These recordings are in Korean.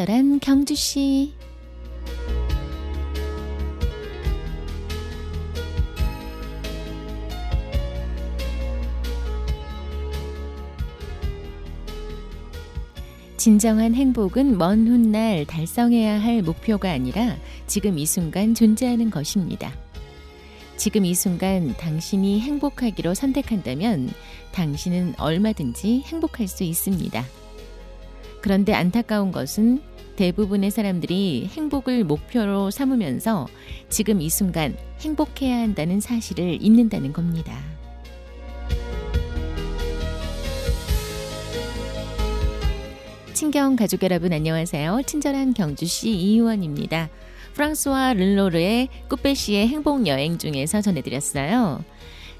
친절한 경주씨. 진정한 행복은 먼 훗날 달성해야 할 목표가 아니라 지금 이 순간 존재하는 것입니다. 지금 이 순간 당신이 행복하기로 선택한다면 당신은 얼마든지 행복할 수 있습니다. 그런데 안타까운 것은 대부분의 사람들이 행복을 목표로 삼으면서 지금 이 순간 행복해야 한다는 사실을 잊는다는 겁니다. 친경 가족 여러분 안녕하세요. 친절한 경주시 이의원입니다. 프랑스와 르로르의 꾸페시의 행복 여행 중에서 전해드렸어요.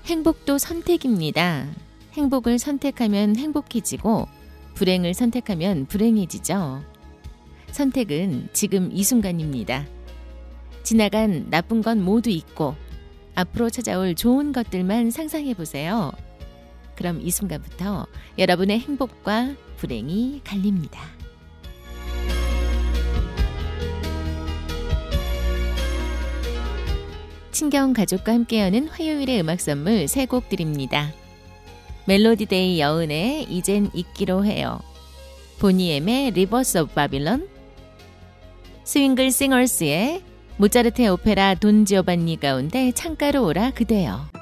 행복도 선택입니다. 행복을 선택하면 행복해지고 불행을 선택하면 불행해지죠. 선택은 지금 이 순간입니다. 지나간 나쁜 건 모두 잊고 앞으로 찾아올 좋은 것들만 상상해 보세요. 그럼 이 순간부터 여러분의 행복과 불행이 갈립니다. 친경 가족과 함께하는 화요일의 음악 선물 세 곡 드립니다. 멜로디데이 여은의 이젠 잊기로 해요. 보니엠의 Rivers of Babylon 스윙글 싱어스의 모차르트의 오페라 돈 지오반니 가운데 창가로 오라 그대여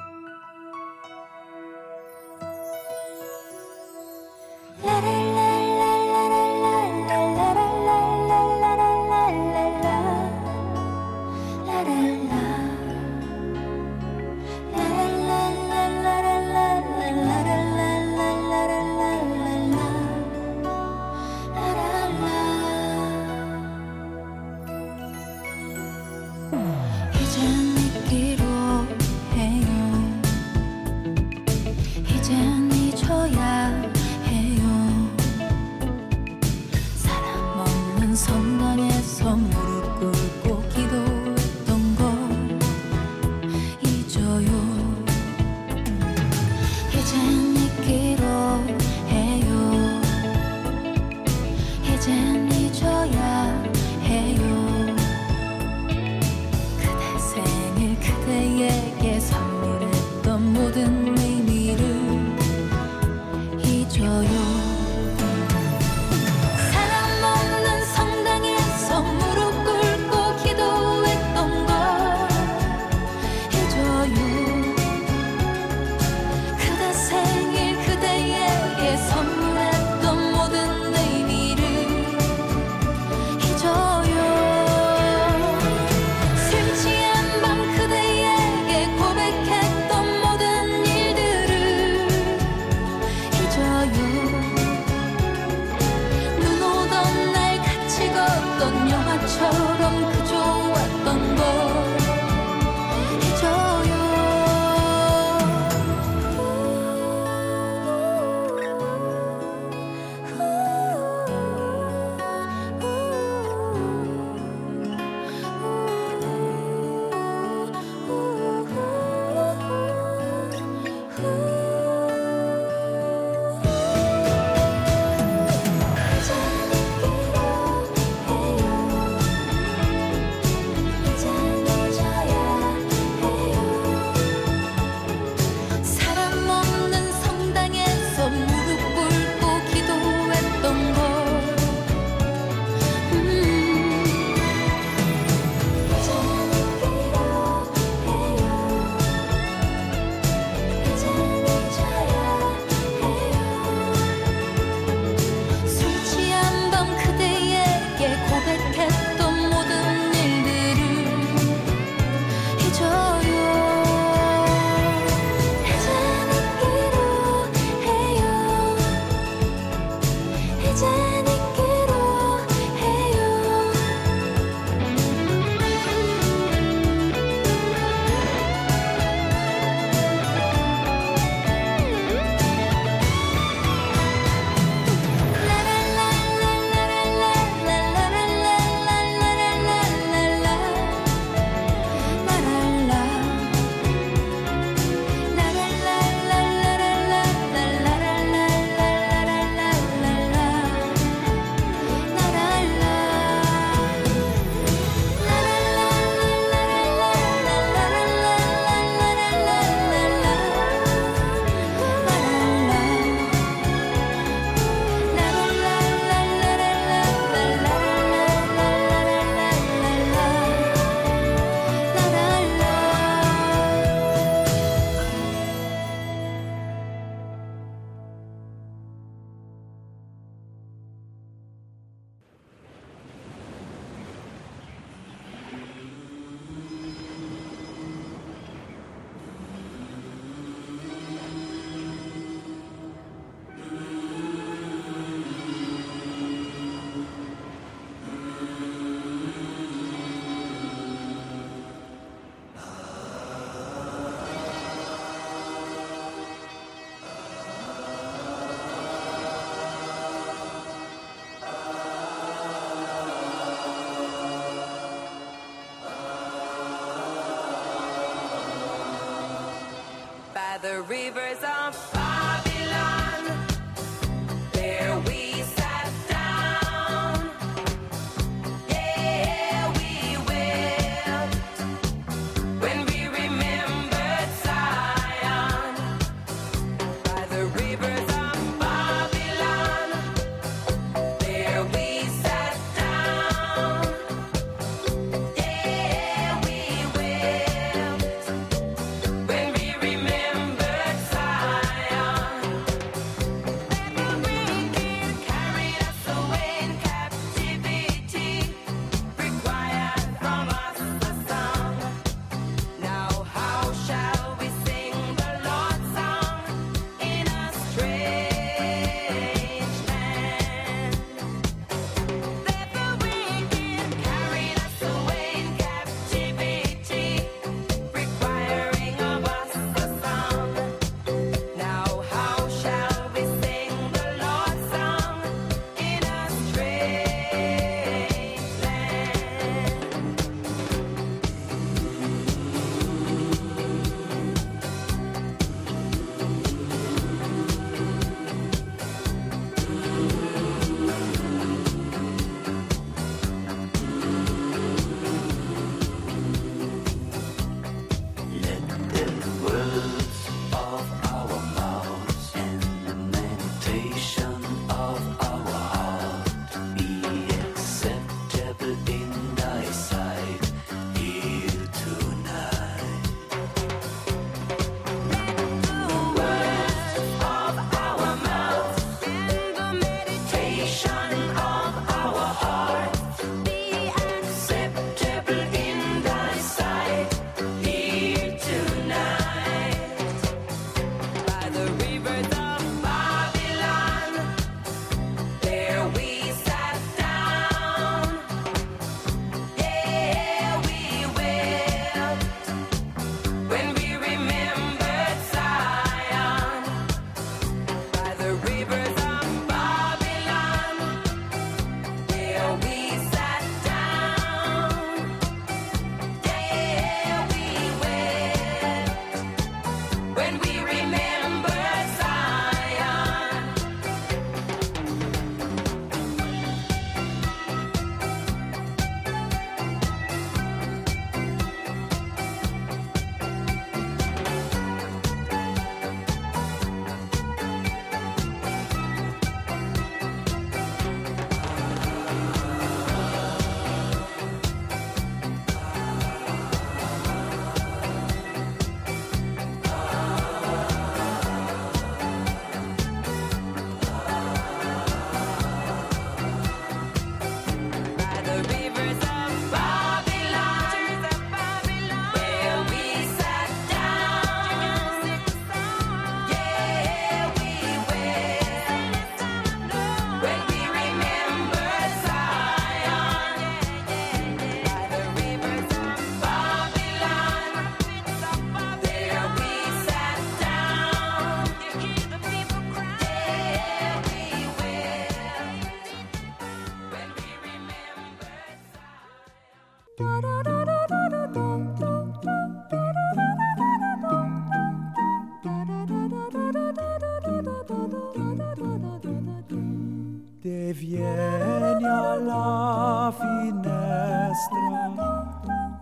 vieni alla finestra,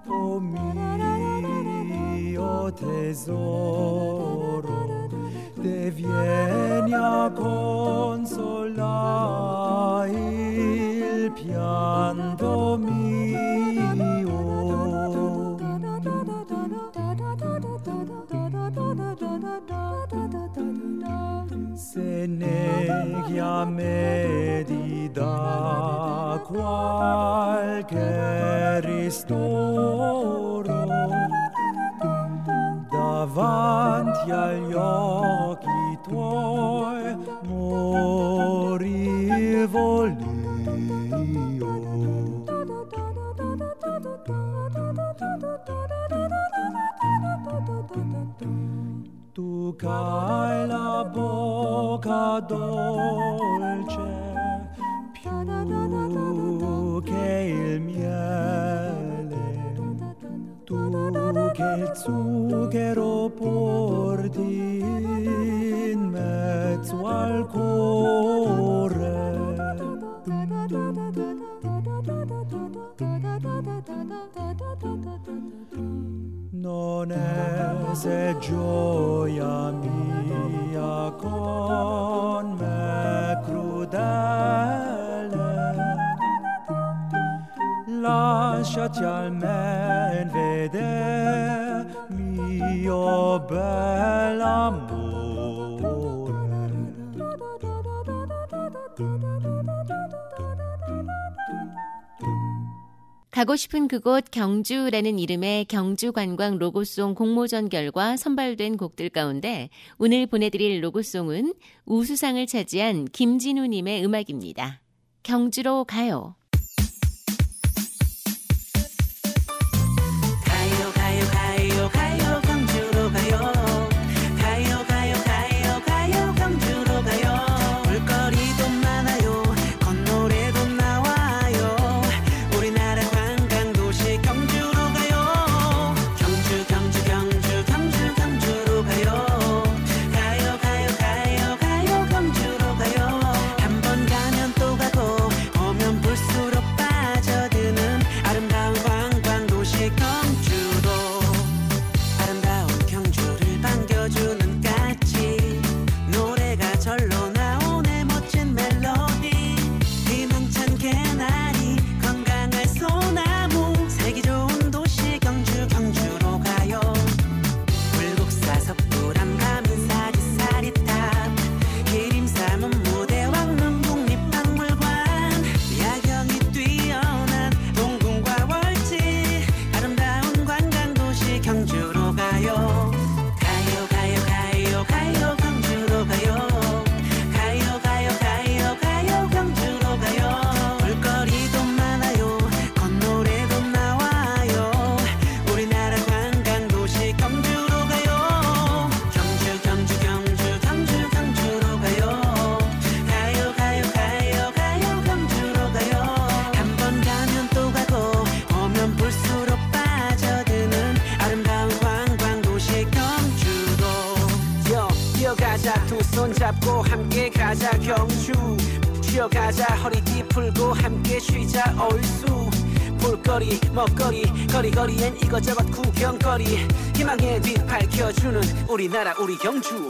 oh mio tesoro, te vieni a consolare il pianto mio. Se neghi a da qualche ristoro davanti agli occhi tuoi morivo io. Tu c'hai la bocca dolce il zucchero porti in mezzo al cuore. Non è se gioia mia con me crudele. Lasciati almen vedere mio bell'amore 가고 싶은 그곳 경주라는 이름의 경주 관광 로고송 공모전 결과 선발된 곡들 가운데 오늘 보내드릴 로고송은 우수상을 차지한 김진우님의 음악입니다. 경주로. 가요 잡고 함께 가자 경주 쉬어가자 허리띠 풀고 함께 쉬자 얼쑤. 볼거리 먹거리 거리거리엔 이것저것 구경거리. 희망의 빛 밝혀주는 우리나라 우리 경주